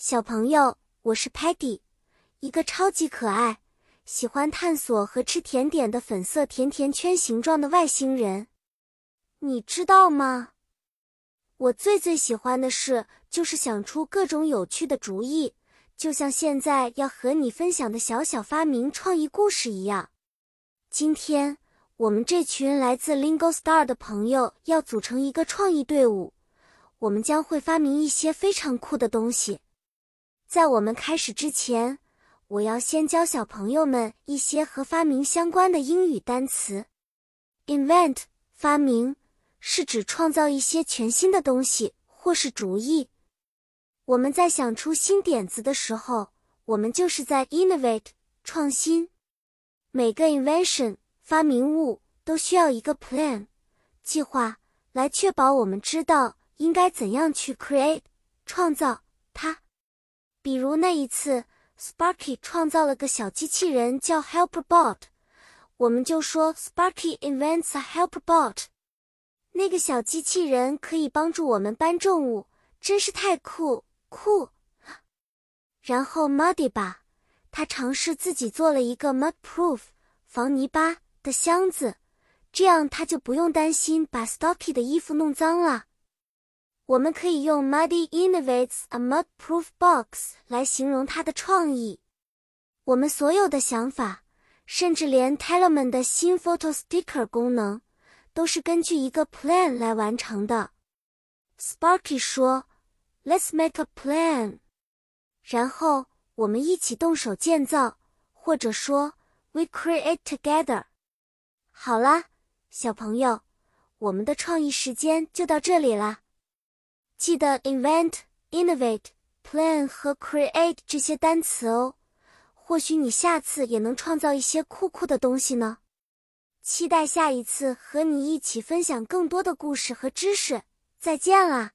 小朋友，我是 Patty，一个超级可爱、喜欢探索和吃甜点的粉色甜甜圈形状的外星人。你知道吗？我最最喜欢的事就是想出各种有趣的主意，就像现在要和你分享的小小发明创意故事一样。今天，我们这群来自 Lingo Star 的朋友要组成一个创意队伍，我们将会发明一些非常酷的东西。在我们开始之前，我要先教小朋友们一些和发明相关的英语单词。Invent 发明是指创造一些全新的东西或是主意。我们在想出新点子的时候，我们就是在 innovate 创新。每个 invention 发明物都需要一个 plan 计划来确保我们知道应该怎样去 create 创造。比如那一次，Sparky 创造了个小机器人叫 HelperBot，我们就说 Sparky invents a HelperBot。那个小机器人可以帮助我们搬重物，真是太酷酷。然后 Muddy 吧，他尝试自己做了一个 Mudproof 防泥巴的箱子，这样他就不用担心把 Stocky 的衣服弄脏了。我们可以用 Muddy innovates a mud-proof box 来形容他的创意。我们所有的想法，甚至连 Telemann 的新 Photo Sticker 功能，都是根据一个 plan 来完成的。Sparky 说：“Let's make a plan。”然后我们一起动手建造，或者说 “We create together。”好啦，小朋友，我们的创意时间就到这里啦。记得 invent、innovate、plan 和 create 这些单词哦，或许你下次也能创造一些酷酷的东西呢。期待下一次和你一起分享更多的故事和知识，再见啦！